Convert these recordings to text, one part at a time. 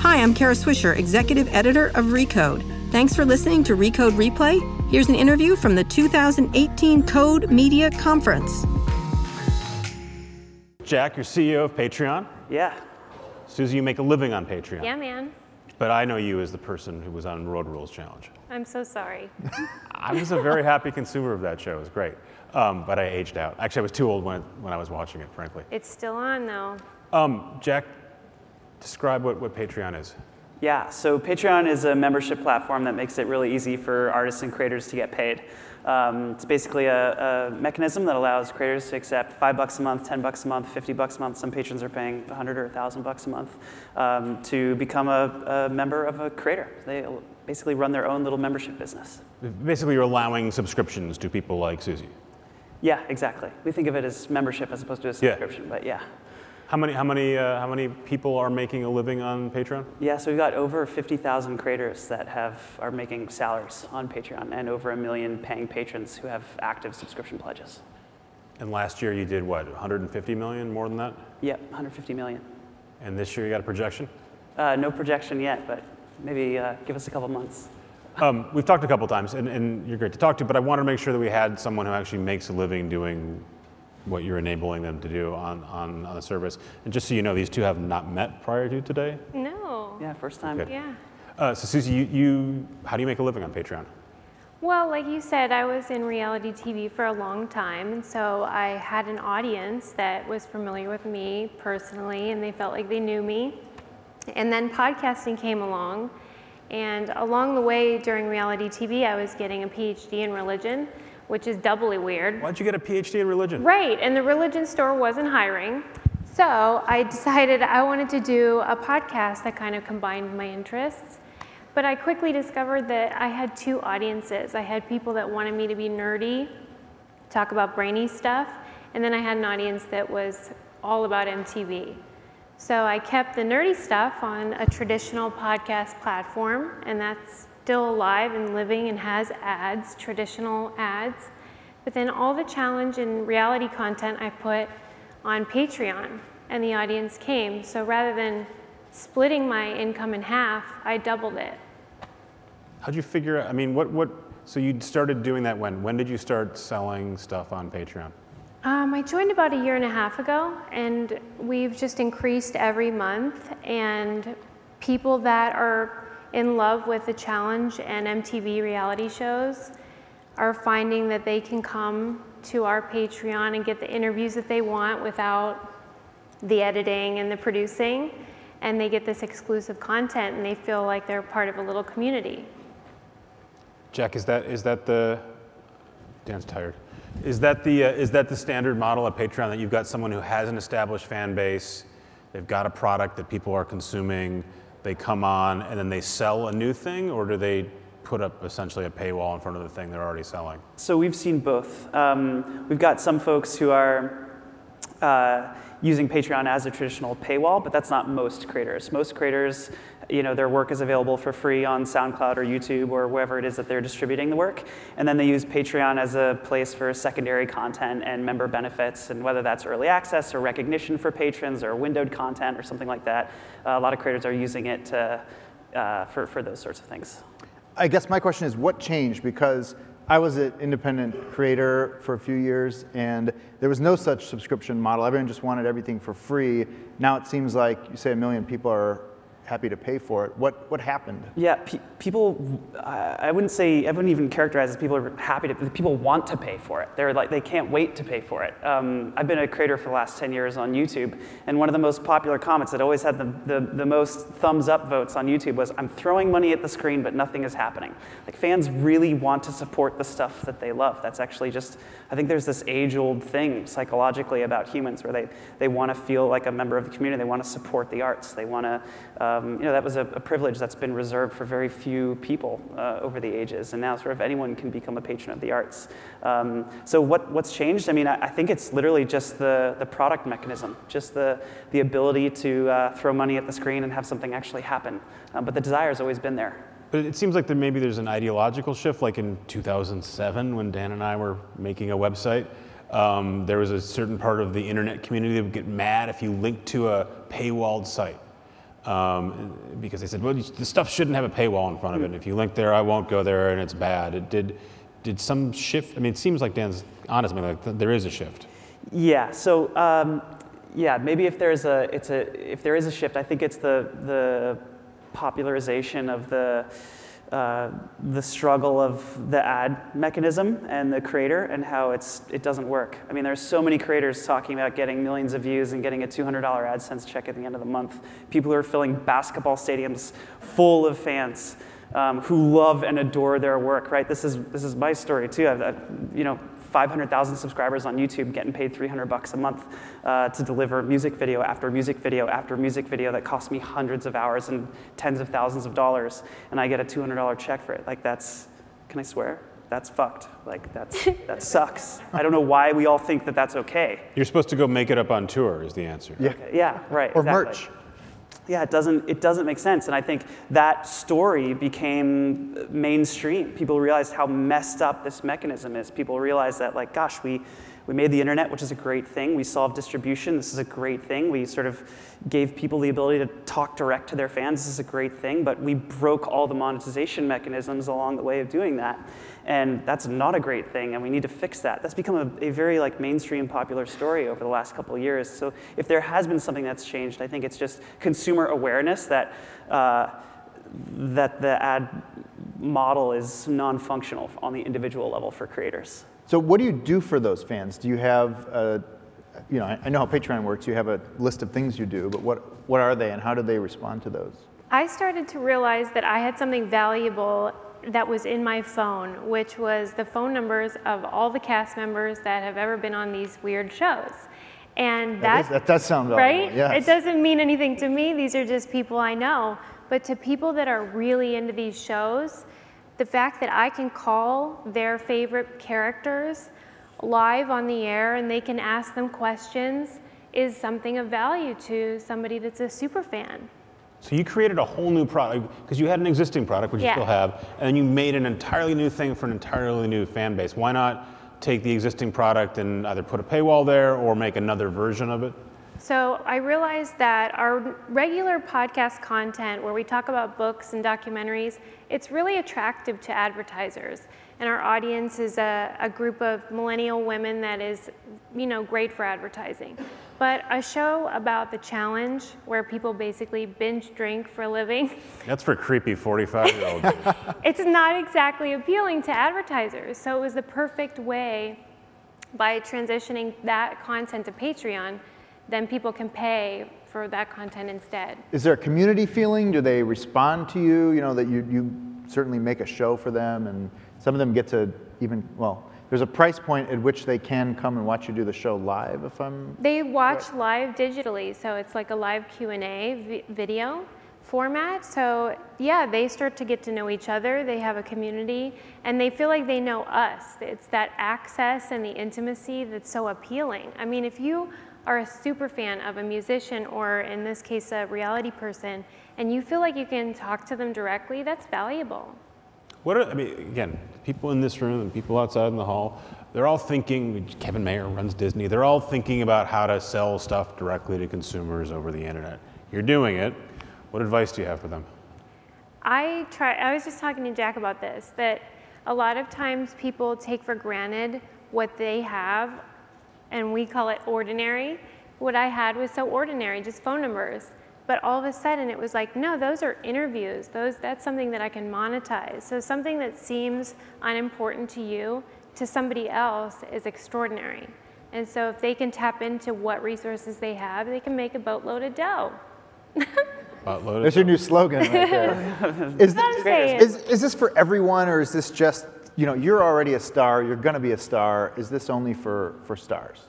Hi, I'm Kara Swisher, Executive Editor of Recode. Thanks for listening to Recode Replay. Here's an interview from the 2018 Code Media Conference. Jack, you're CEO of Patreon. Yeah. Susie, you make a living on Patreon. Yeah, man. But I know you as the person who was on Road Rules Challenge. I'm so sorry. I was a very happy consumer of that show. It was great. Um, but I aged out. Actually, I was too old when, when I was watching it, frankly. It's still on though. Um, Jack, describe what, what Patreon is. Yeah, so Patreon is a membership platform that makes it really easy for artists and creators to get paid. Um, it's basically a, a, mechanism that allows creators to accept five bucks a month, ten bucks a month, fifty bucks a month. Some patrons are paying a 100 or a 1,000 bucks a month um, to become a, a, member of a creator. They basically run their own little membership business. Basically, you're allowing subscriptions to people like Susie. Yeah, exactly. We think of it as membership as opposed to a subscription, yeah. but yeah. How many, how, many, uh, how many people are making a living on Patreon? Yeah, so we've got over 50,000 creators that have, are making salaries on Patreon and over a million paying patrons who have active subscription pledges. And last year you did what, 150 million, more than that? Yep, 150 million. And this year you got a projection? Uh, no projection yet, but maybe uh, give us a couple months. Um, we've talked a couple times, and, and, you're great to talk to, but I wanted to make sure that we had someone who actually makes a living doing what you're enabling them to do on, on, on the service. And just so you know, these two have not met prior to today. No. Yeah, first time. Okay. Yeah. Uh, so Susie, you, you, how do you make a living on Patreon? Well, like you said, I was in reality TV for a long time, and so I had an audience that was familiar with me personally, and they felt like they knew me. And then podcasting came along, and along the way during reality TV, I was getting a PhD in religion which is doubly weird. Why'd you get a PhD in religion? Right, and the religion store wasn't hiring. So I decided I wanted to do a podcast that kind of combined my interests. But I quickly discovered that I had two audiences. I had people that wanted me to be nerdy, talk about brainy stuff, and then I had an audience that was all about MTV. So I kept the nerdy stuff on a traditional podcast platform, and that's still alive and living and has ads, traditional ads. But then all the challenge and reality content I put on Patreon, and the audience came. So rather than splitting my income in half, I doubled it. How'd you figure out? I mean, what, what, so you started doing that when? When did you start selling stuff on Patreon? Um, I joined about a year and a half ago, and we've just increased every month. And people that are in love with the challenge and MTV reality shows are finding that they can come to our Patreon and get the interviews that they want without the editing and the producing. And they get this exclusive content and they feel like they're part of a little community. Jack, is that, is that the, Dan's tired. Is that, the, uh, is that the standard model at Patreon that you've got someone who has an established fan base, they've got a product that people are consuming, they come on and then they sell a new thing, or do they put up essentially a paywall in front of the thing they're already selling? So we've seen both. Um, we've got some folks who are uh, using Patreon as a traditional paywall, but that's not most creators. Most creators you know, their work is available for free on SoundCloud or YouTube or wherever it is that they're distributing the work. And then they use Patreon as a place for secondary content and member benefits, and whether that's early access or recognition for patrons or windowed content or something like that. Uh, a lot of creators are using it to, uh, for, for those sorts of things. I guess my question is what changed? Because I was an independent creator for a few years, and there was no such subscription model. Everyone just wanted everything for free. Now it seems like you say a million people are happy to pay for it. What, what happened? Yeah, pe- people, I wouldn't say, I wouldn't even characterize as people are happy to, people want to pay for it. They're like, they can't wait to pay for it. Um, I've been a creator for the last 10 years on YouTube, and one of the most popular comments that always had the, the, the most thumbs up votes on YouTube was, I'm throwing money at the screen, but nothing is happening. Like fans really want to support the stuff that they love. That's actually just, I think there's this age old thing psychologically about humans where they, they want to feel like a member of the community. They want to support the arts. They want to, um, you know, that was a, a, privilege that's been reserved for very few people uh, over the ages. And now sort of anyone can become a patron of the arts. Um, so what, what's changed? I mean, I, I, think it's literally just the, the product mechanism, just the, the ability to uh, throw money at the screen and have something actually happen. Um, but the desire has always been there. But it seems like there maybe there's an ideological shift, like in 2007 when Dan and I were making a website. Um, there was a certain part of the internet community that would get mad if you linked to a paywalled site. Um, because they said, well, the stuff shouldn't have a paywall in front of it. And if you link there, I won't go there, and it's bad. It did, did some shift? I mean, it seems like Dan's honest, I mean, like there is a shift. Yeah. So um, yeah, maybe if there's a, it's a, if there is a shift, I think it's the the popularization of the uh, the struggle of the ad mechanism and the creator and how it's it doesn't work. I mean, there's so many creators talking about getting millions of views and getting a $200 AdSense check at the end of the month. People who are filling basketball stadiums full of fans um, who love and adore their work. Right? This is this is my story too. I've, I've you know 500,000 subscribers on YouTube, getting paid 300 bucks a month uh, to deliver music video after music video after music video that cost me hundreds of hours and tens of thousands of dollars, and I get a $200 check for it. Like that's, can I swear? That's fucked. Like that's that sucks. I don't know why we all think that that's okay. You're supposed to go make it up on tour, is the answer. Yeah. Okay, yeah, right. Or exactly. merch. Yeah, it doesn't, it doesn't make sense. And I think that story became mainstream. People realized how messed up this mechanism is. People realized that, like, gosh, we, we made the internet, which is a great thing. We solved distribution. This is a great thing. We sort of gave people the ability to talk direct to their fans. This is a great thing. But we broke all the monetization mechanisms along the way of doing that. And that's not a great thing, and we need to fix that. That's become a, a very like mainstream popular story over the last couple of years. So if there has been something that's changed, I think it's just consumer awareness that uh, that the ad model is non-functional on the individual level for creators. So what do you do for those fans? Do you have, a, you know, I I know how Patreon works. You have a list of things you do, but what what are they, and how do they respond to those? I started to realize that I had something valuable that was in my phone, which was the phone numbers of all the cast members that have ever been on these weird shows. And That, is, that, that does sound right? Yes. It doesn't mean anything to me. These are just people I know. But to people that are really into these shows, the fact that I can call their favorite characters live on the air and they can ask them questions is something of value to somebody that's a super fan. So you created a whole new product because you had an existing product, which Yeah. you still have, and you made an entirely new thing for an entirely new fan base. Why not take the existing product and either put a paywall there or make another version of it? So I realized that our regular podcast content, where we talk about books and documentaries, it's really attractive to advertisers. And our audience is a, a group of millennial women that is, you know, great for advertising. But a show about the challenge, where people basically binge drink for a living, That's for creepy 45 year olds. it's not exactly appealing to advertisers. So it was the perfect way by transitioning that content to Patreon, then people can pay for that content instead. Is there a community feeling? Do they respond to you? You know that you you certainly make a show for them, and some of them get to even well. There's a price point at which they can come and watch you do the show live. If I'm They watch live digitally, so it's like a live Q&A vi- video format. So yeah, they start to get to know each other. They have a community, and they feel like they know us. It's that access and the intimacy that's so appealing. I mean, if you are a super fan of a musician, or in this case, a reality person, and you feel like you can talk to them directly, that's valuable. What are, I mean, again, people in this room and people outside in the hall, they're all thinking, Kevin Mayer runs Disney, they're all thinking about how to sell stuff directly to consumers over the internet. You're doing it. What advice do you have for them? I try. I was just talking to Jack about this. That a lot of times people take for granted what they have, and we call it ordinary. What I had was so ordinary, just phone numbers. But all of a sudden, it was like, no, those are interviews. Those that's something that I can monetize. So something that seems unimportant to you to somebody else is extraordinary. And so if they can tap into what resources they have, they can make a boatload of dough. Buttload There's your new slogan right there. is, Gotta say is, is this for everyone, or is this just you know you're already a star, you're going to be a star? Is this only for for stars?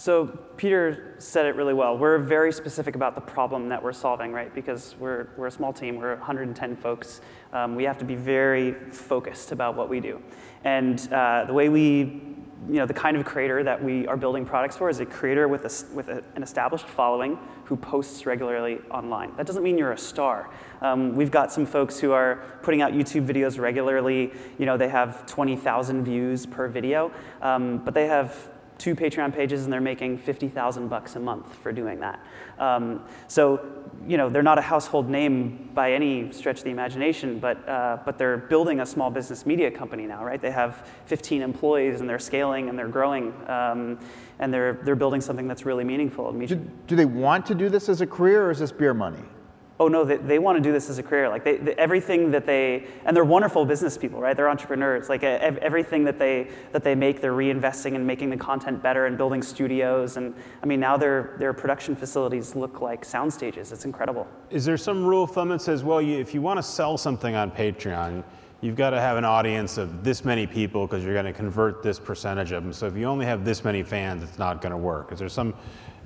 So Peter said it really well. We're very specific about the problem that we're solving, right? Because we're, we're a small team, we're 110 folks. Um, we have to be very focused about what we do. And uh, the way we, you know, the kind of creator that we are building products for is a creator with, a, with a, an established following who posts regularly online. That doesn't mean you're a star. Um, we've got some folks who are putting out YouTube videos regularly. You know, they have 20,000 views per video, um, but they have two Patreon pages and they're making 50,000 bucks a month for doing that. Um, so, you know, they're not a household name by any stretch of the imagination, but, uh, but they're building a small business media company now, right? They have 15 employees and they're scaling and they're growing um, and they're, they're building something that's really meaningful. Do, do they want to do this as a career or is this beer money? Oh no, they, they want to do this as a career. Like they, they, everything that they, and they're wonderful business people, right? They're entrepreneurs. Like everything that they that they make, they're reinvesting and making the content better and building studios. And I mean, now their their production facilities look like sound stages. It's incredible. Is there some rule of thumb that says, well, you, if you want to sell something on Patreon, you've got to have an audience of this many people because you're going to convert this percentage of them. So if you only have this many fans, it's not going to work. Is there some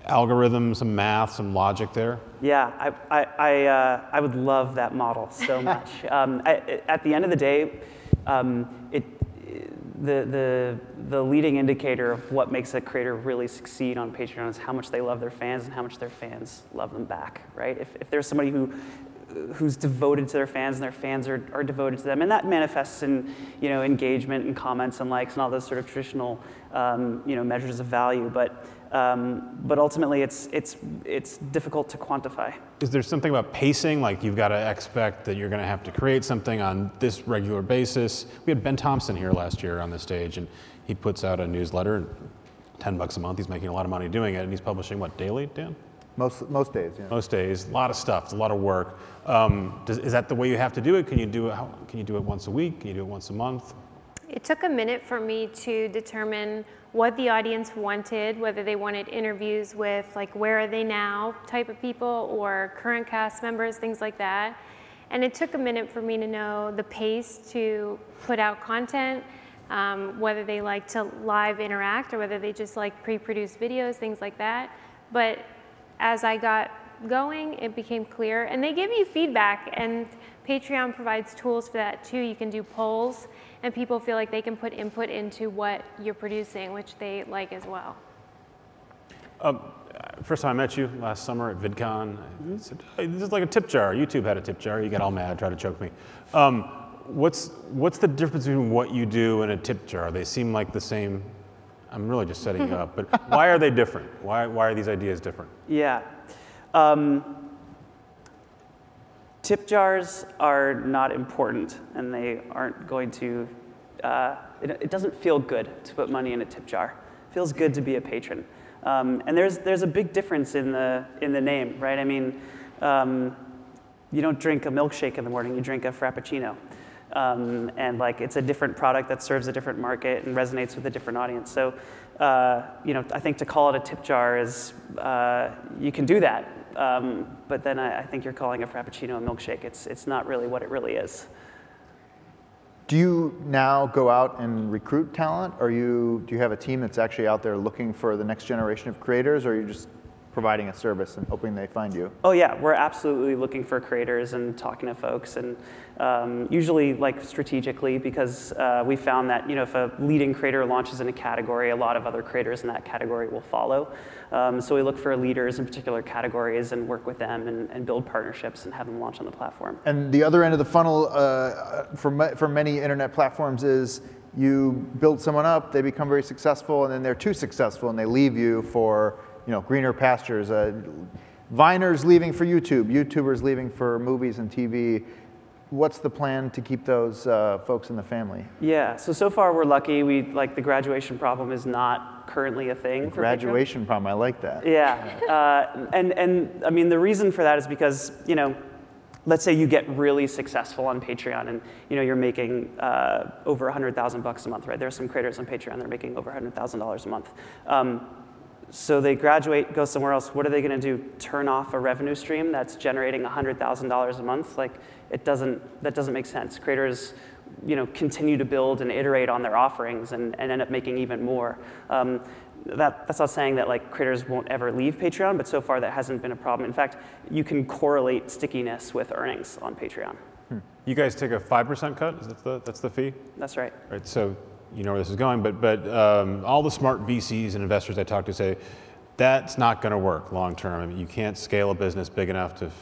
algorithm, some math, some logic there? Yeah, I, I, I, uh, I would love that model so much. um, I, at the end of the day, um, it, the, the, the leading indicator of what makes a creator really succeed on Patreon is how much they love their fans and how much their fans love them back, right? If, if there's somebody who who's devoted to their fans and their fans are, are devoted to them and that manifests in you know engagement and comments and likes and all those sort of traditional um, you know measures of value but um, but ultimately, it's, it's, it's difficult to quantify. Is there something about pacing? Like you've got to expect that you're going to have to create something on this regular basis. We had Ben Thompson here last year on the stage, and he puts out a newsletter, and 10 bucks a month. He's making a lot of money doing it, and he's publishing what, daily, Dan? Most, most days, yeah. Most days, a lot of stuff, it's a lot of work. Um, does, is that the way you have to do it? Can you do it? How, can you do it once a week? Can you do it once a month? It took a minute for me to determine what the audience wanted, whether they wanted interviews with like where are they now type of people or current cast members, things like that. And it took a minute for me to know the pace to put out content, um, whether they like to live interact or whether they just like pre-produced videos, things like that. But as I got going, it became clear. And they give you feedback, and Patreon provides tools for that too. You can do polls and people feel like they can put input into what you're producing, which they like as well. Um, first time I met you last summer at VidCon, I said, hey, this is like a tip jar. YouTube had a tip jar. You get all mad, try to choke me. Um, what's, what's the difference between what you do and a tip jar? They seem like the same. I'm really just setting you up, but why are they different? Why, why are these ideas different? Yeah. Um, Tip jars are not important and they aren't going to, uh, it, it, doesn't feel good to put money in a tip jar. It feels good to be a patron. Um, and there's, there's a big difference in the, in the name, right? I mean, um, you don't drink a milkshake in the morning, you drink a Frappuccino. Um, and like it's a different product that serves a different market and resonates with a different audience. So, uh, you know, I think to call it a tip jar is, uh, you can do that, um, but then I, I, think you're calling a Frappuccino a milkshake. It's, it's not really what it really is. Do you now go out and recruit talent? Or you, do you have a team that's actually out there looking for the next generation of creators? Or are you just providing a service and hoping they find you? Oh yeah, we're absolutely looking for creators and talking to folks, and um, usually like strategically because uh, we found that you know if a leading creator launches in a category, a lot of other creators in that category will follow. Um, so we look for leaders in particular categories and work with them and, and, build partnerships and have them launch on the platform. And the other end of the funnel uh, for for many internet platforms is you build someone up, they become very successful, and then they're too successful and they leave you for you know, greener pastures. Uh, Viners leaving for YouTube, YouTubers leaving for movies and TV. What's the plan to keep those uh, folks in the family? Yeah, so so far we're lucky. We like the graduation problem is not currently a thing. for graduation Patreon. problem, I like that. Yeah, uh, and and I mean the reason for that is because you know let's say you get really successful on Patreon and you know you're making uh, over 100,000 bucks a month, right? There are some creators on Patreon that are making over $100,000 a month. Um, so they graduate, go somewhere else. What are they going to do? Turn off a revenue stream that's generating $100,000 a month? Like it doesn't. That doesn't make sense. Creators, you know, continue to build and iterate on their offerings and, and end up making even more. Um, that, that's not saying that like creators won't ever leave Patreon, but so far that hasn't been a problem. In fact, you can correlate stickiness with earnings on Patreon. Hmm. You guys take a five percent cut. Is that the that's the fee? That's right. Right. So you know where this is going, but, but um, all the smart VCs and investors I talk to say that's not going to work long term. I mean, you can't scale a business big enough to f-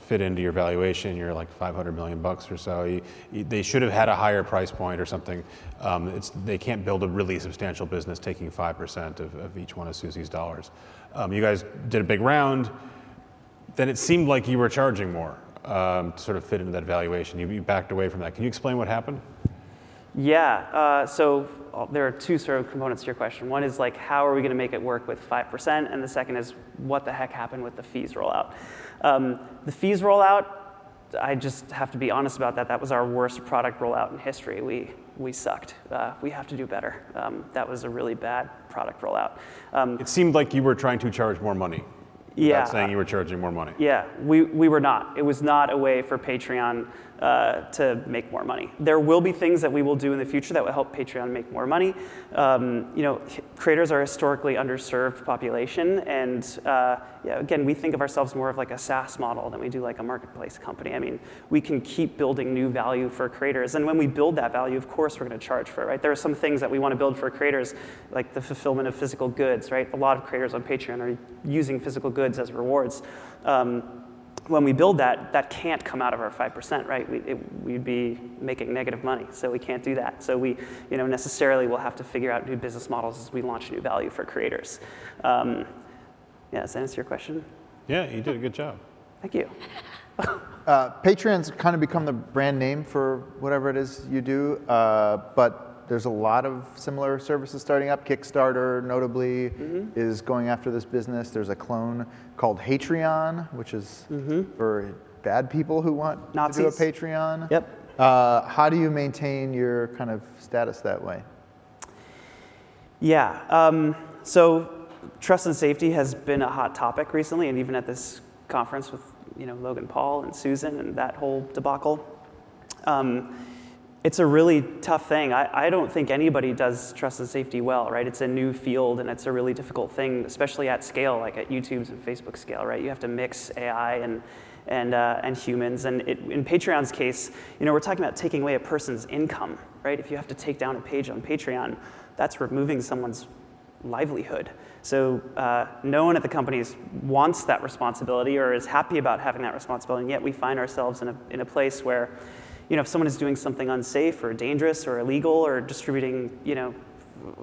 fit into your valuation. You're like 500 million bucks or so. You, you, they should have had a higher price point or something. Um, they can't build a really substantial business taking 5% of, of each one of Susie's dollars. Um, you guys did a big round. Then it seemed like you were charging more um, to sort of fit into that valuation. You, you backed away from that. Can you explain what happened? Yeah, uh, so uh, there are two sort of components to your question. One is like, how are we going to make it work with 5%? And the second is, what the heck happened with the fees rollout? Um, the fees rollout, I just have to be honest about that. That was our worst product rollout in history. We, we sucked. Uh, we have to do better. Um, that was a really bad product rollout. Um, It seemed like you were trying to charge more money. Yeah. Without saying you were charging more money. Yeah, we, we were not. It was not a way for Patreon uh, to make more money. There will be things that we will do in the future that will help Patreon make more money. Um, you know, creators are a historically underserved population, and uh, yeah, again, we think of ourselves more of like a SaaS model than we do like a marketplace company. I mean, we can keep building new value for creators, and when we build that value, of course, we're going to charge for it, right? There are some things that we want to build for creators, like the fulfillment of physical goods, right? A lot of creators on Patreon are using physical goods as rewards. Um, when we build that, that can't come out of our 5%, right? We, it, we'd be making negative money, so we can't do that. So we, you know, necessarily will have to figure out new business models as we launch new value for creators. Um, yeah, does that answer your question? Yeah, you did a good job. Thank you. Uh, Patreon's kind of become the brand name for whatever it is you do, uh, but there's a lot of similar services starting up. Kickstarter, notably, Mm-hmm. is going after this business. There's a clone called Hatreon, which is for bad people who want to do a Mm-hmm. Patreon. Yep. Uh, how do you maintain your kind of status that way? Yeah. Um, so trust and safety has been a hot topic recently, and even at this conference with you know Logan Paul and Susan and that whole debacle. Um, it's a really tough thing. I, I don't think anybody does trust and safety well, right? It's a new field and it's a really difficult thing, especially at scale, like at YouTube's and Facebook scale, right? You have to mix AI and and, uh, and humans. And it, in Patreon's case, you know, we're talking about taking away a person's income, right? If you have to take down a page on Patreon, that's removing someone's livelihood. So uh, no one at the companies wants that responsibility or is happy about having that responsibility, and yet we find ourselves in a, in a place where, you know, if someone is doing something unsafe or dangerous or illegal or distributing, you know,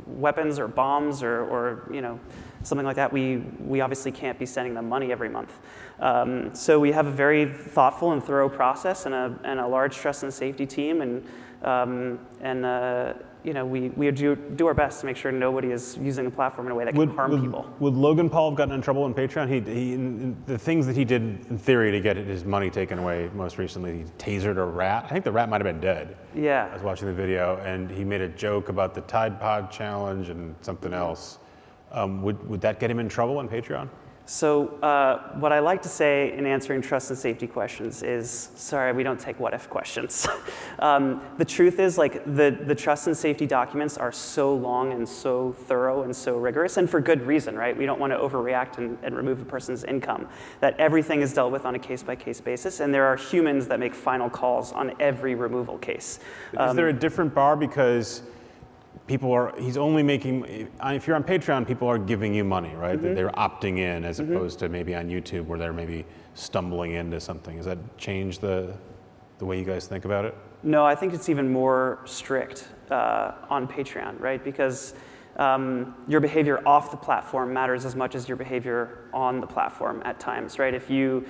weapons or bombs or, or you know, something like that, we, we obviously can't be sending them money every month. Um, so we have a very thoughtful and thorough process and a, and a large trust and safety team, and, um, and uh, you know, we, we do, do our best to make sure nobody is using the platform in a way that can harm would, people. Would Logan Paul have gotten in trouble on Patreon? He, he in, in the things that he did in theory to get his money taken away most recently, he tasered a rat. I think the rat might have been dead. Yeah. I was watching the video, and he made a joke about the Tide Pod challenge and something else. Um, would, would that get him in trouble on Patreon? So, uh, what I like to say in answering trust and safety questions is sorry, we don't take what if questions. um, the truth is, like, the, the trust and safety documents are so long and so thorough and so rigorous, and for good reason, right? We don't want to overreact and, and remove a person's income. That everything is dealt with on a case by case basis, and there are humans that make final calls on every removal case. Is there a different bar because people are? He's only making. If you're on Patreon, people are giving you money, right? They're opting in as opposed to maybe on YouTube where they're maybe stumbling into something. Does that change the the way you guys think about it? No, I think it's even more strict uh, on Patreon, right? Because um, your behavior off the platform matters as much as your behavior on the platform at times, right? If you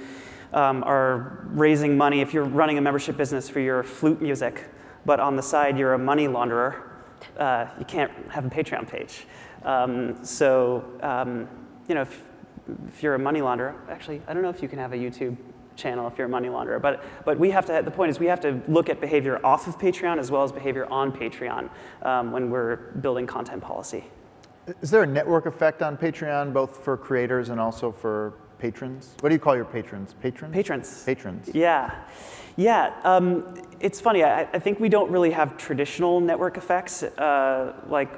um, are raising money, if you're running a membership business for your flute music, but on the side you're a money launderer, uh, you can't have a Patreon page. Um, so, um, you know, if, if you're a money launderer, actually, I don't know if you can have a YouTube channel if you're a money launderer, but, but we have to, the point is we have to look at behavior off of Patreon as well as behavior on Patreon um, when we're building content policy. Is there a network effect on Patreon, both for creators and also for patrons? What do you call your patrons? Patrons? Patrons. Patrons. Yeah, yeah. Um, it's funny. I, I think we don't really have traditional network effects uh, like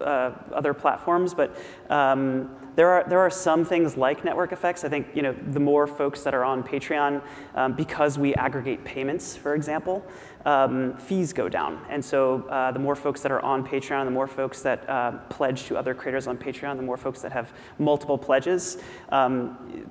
uh, other platforms, but um, there are there are some things like network effects. I think you know the more folks that are on Patreon, um, because we aggregate payments, for example, um, fees go down, and so uh, the more folks that are on Patreon, the more folks that uh, pledge to other creators on Patreon, the more folks that have multiple pledges. Um,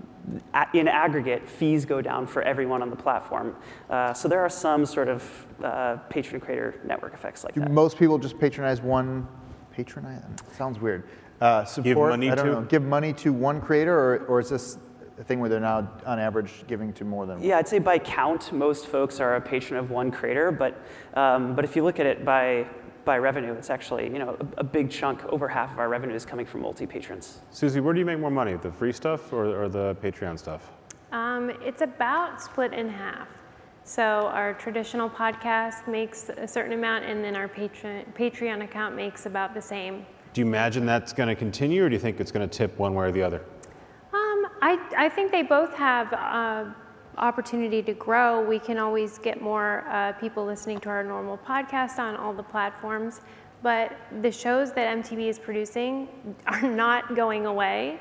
in aggregate, fees go down for everyone on the platform. Uh, so there are some sort of uh, patron creator network effects like Do that. most people just patronize one? Patronize sounds weird. Uh, support, money I don't to? know. Give money to one creator, or, or is this a thing where they're now on average giving to more than one? Yeah, I'd say by count, most folks are a patron of one creator, but, um, but if you look at it by, by revenue, it's actually you know, a, a big chunk, over half of our revenue is coming from multi-patrons. Susie, where do you make more money? The free stuff or, or the Patreon stuff? Um, it's about split in half. So our traditional podcast makes a certain amount, and then our Patreon, Patreon account makes about the same. Do you imagine that's going to continue, or do you think it's going to tip one way or the other? I, I think they both have uh, opportunity to grow. We can always get more uh, people listening to our normal podcast on all the platforms, but the shows that MTV is producing are not going away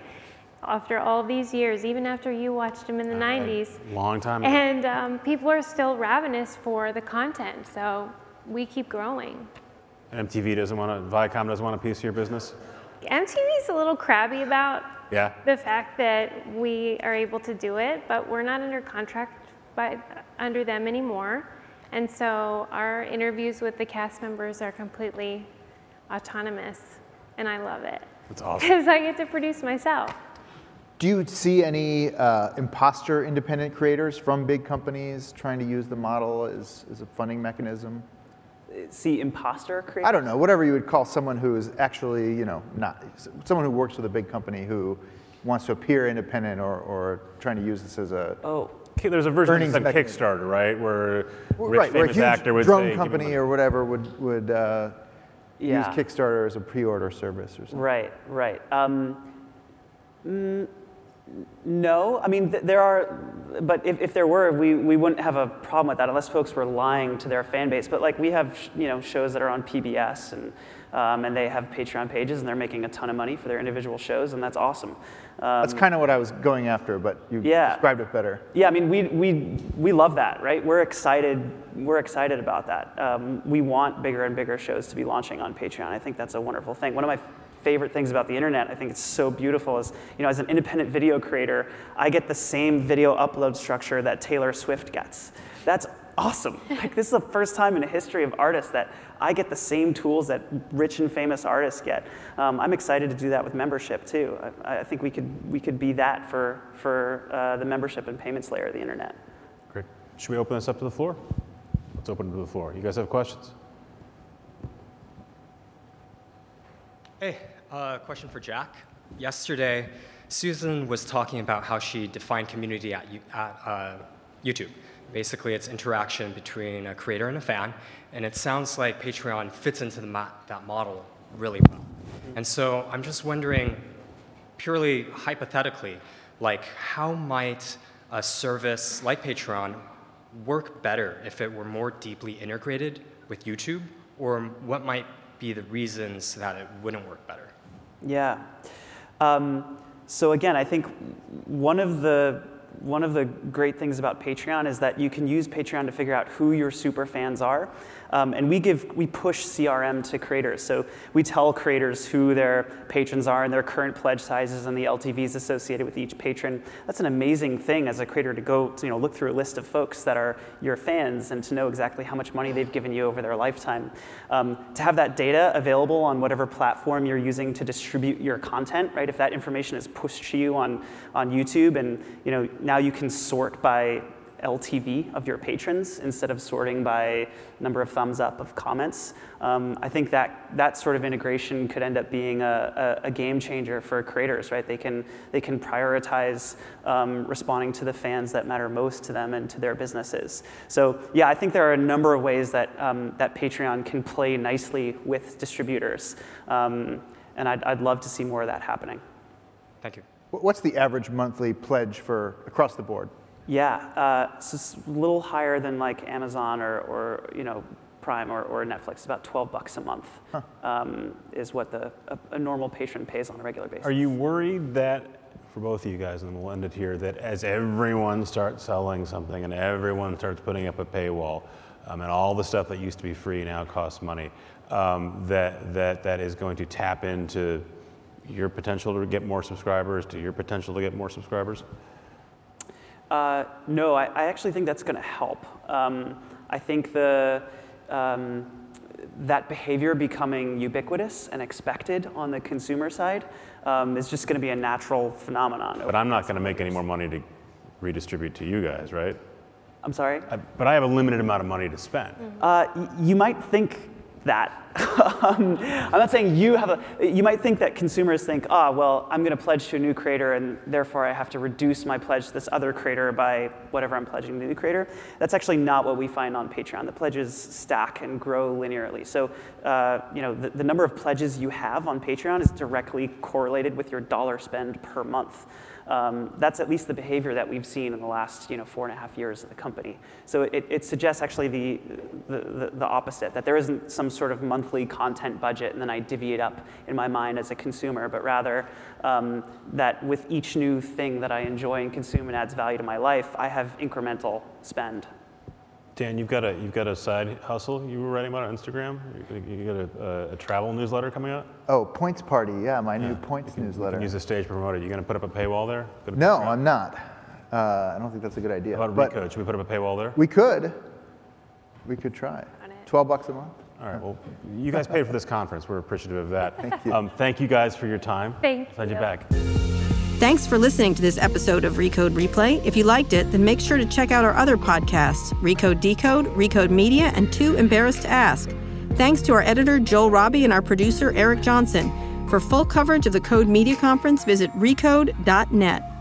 after all these years, even after you watched them in the 90s. Long time ago. And um, people are still ravenous for the content, so we keep growing. MTV doesn't want to, Viacom doesn't want a piece of your business? MTV's a little crabby about Yeah. the fact that we are able to do it, but we're not under contract by, under them anymore. And so our interviews with the cast members are completely autonomous, and I love it That's awesome. because I get to produce myself. Do you see any uh, imposter independent creators from big companies trying to use the model as, as a funding mechanism? See, imposter creator? I don't know, whatever you would call someone who is actually, you know, not someone who works with a big company who wants to appear independent or, or trying to use this as a Oh, There's a version of Earnings this on. Kickstarter, right? Where Well, rich right, where a famous huge actor would drone say, company or whatever would would uh, yeah. use Kickstarter as a pre-order service or something. Right, right. Um, mm, no, I mean, th- there are, but if, if there were, we, we wouldn't have a problem with that unless folks were lying to their fan base. But like we have, sh- you know, shows that are on PBS and, um, and they have Patreon pages and they're making a ton of money for their individual shows and that's awesome. Um, That's kind of what I was going after, but you Yeah. described it better. Yeah, I mean, we, we, we love that, right? We're excited. We're excited about that. Um, we want bigger and bigger shows to be launching on Patreon. I think that's a wonderful thing. One of my favorite things about the internet, I think it's so beautiful, is you know, as an independent video creator, I get the same video upload structure that Taylor Swift gets. That's awesome. Like this is the first time in the history of artists that I get the same tools that rich and famous artists get. Um, I'm excited to do that with membership too. I, I think we could we could be that for for uh, the membership and payments layer of the internet. Great. Should we open this up to the floor? Let's open it to the floor. You guys have questions? Hey, uh, question for Jack. Yesterday, Susan was talking about how she defined community at, at uh, YouTube. Basically, it's interaction between a creator and a fan, and it sounds like Patreon fits into ma- that model really well. And so I'm just wondering, purely hypothetically, like how might a service like Patreon work better if it were more deeply integrated with YouTube, or what might be the reasons that it wouldn't work better? Yeah. Um, so again, I think one of the one of the great things about Patreon is that you can use Patreon to figure out who your super fans are. Um, and we give we push CRM to creators. So we tell creators who their patrons are and their current pledge sizes and the LTVs associated with each patron. That's an amazing thing as a creator to go to, you know look through a list of folks that are your fans and to know exactly how much money they've given you over their lifetime. Um, to have that data available on whatever platform you're using to distribute your content, right? If that information is pushed to you on on YouTube and you know now you can sort by LTV of your patrons instead of sorting by number of thumbs up of comments. Um, I think that that sort of integration could end up being a, a, a game changer for creators, right? They can they can prioritize um, responding to the fans that matter most to them and to their businesses. So yeah, I think there are a number of ways that um, that Patreon can play nicely with distributors, um, and I'd, I'd love to see more of that happening. Thank you. Wh- What's the average monthly pledge for across the board? Yeah, uh, so it's a little higher than like Amazon or, or you know Prime or, or Netflix. About 12 bucks a month um, is what the a, a normal patron pays on a regular basis. Are you worried that, for both of you guys, and then we'll end it here, that as everyone starts selling something and everyone starts putting up a paywall, um, and all the stuff that used to be free now costs money, um, that, that that is going to tap into your potential to get more subscribers, to your potential to get more subscribers? Uh, no, I, I, actually think that's going to help. Um, I think the um, that behavior becoming ubiquitous and expected on the consumer side um, is just going to be a natural phenomenon. But I'm not going to make any more money to redistribute to you guys, right? I'm sorry? I, but I have a limited amount of money to spend. Uh, y- you might think that. um, I'm not saying you have a, you might think that consumers think, ah, oh, well, I'm going to pledge to a new creator and therefore I have to reduce my pledge to this other creator by whatever I'm pledging to the new creator. That's actually not what we find on Patreon. The pledges stack and grow linearly. So, uh, you know, the, the number of pledges you have on Patreon is directly correlated with your dollar spend per month. Um, that's at least the behavior that we've seen in the last you know, four and a half years of the company. So it, it suggests actually the, the, the, opposite, that there isn't some sort of monthly content budget and then I divvy it up in my mind as a consumer, but rather um, that with each new thing that I enjoy and consume and adds value to my life, I have incremental spend Dan, you've got a you've got a side hustle you were writing about on Instagram. You got a, a, a travel newsletter coming out. Oh, Points Party, yeah, my yeah. new Points you can, newsletter. You can use the stage promoter. promote it. You going to put up a paywall there? No, I'm not. Uh, I don't think that's a good idea. How about Recode? Should we put up a paywall there? We could. We could try. Twelve bucks a month. All right. Well, you guys paid for this conference. We're appreciative of that. thank you. Um, thank you guys for your time. Thank Glad you. you're back. Thanks for listening to this episode of Recode Replay. If you liked it, then make sure to check out our other podcasts Recode Decode, Recode Media, and Too Embarrassed to Ask. Thanks to our editor, Joel Robbie, and our producer, Eric Johnson. For full coverage of the Code Media Conference, visit recode.net.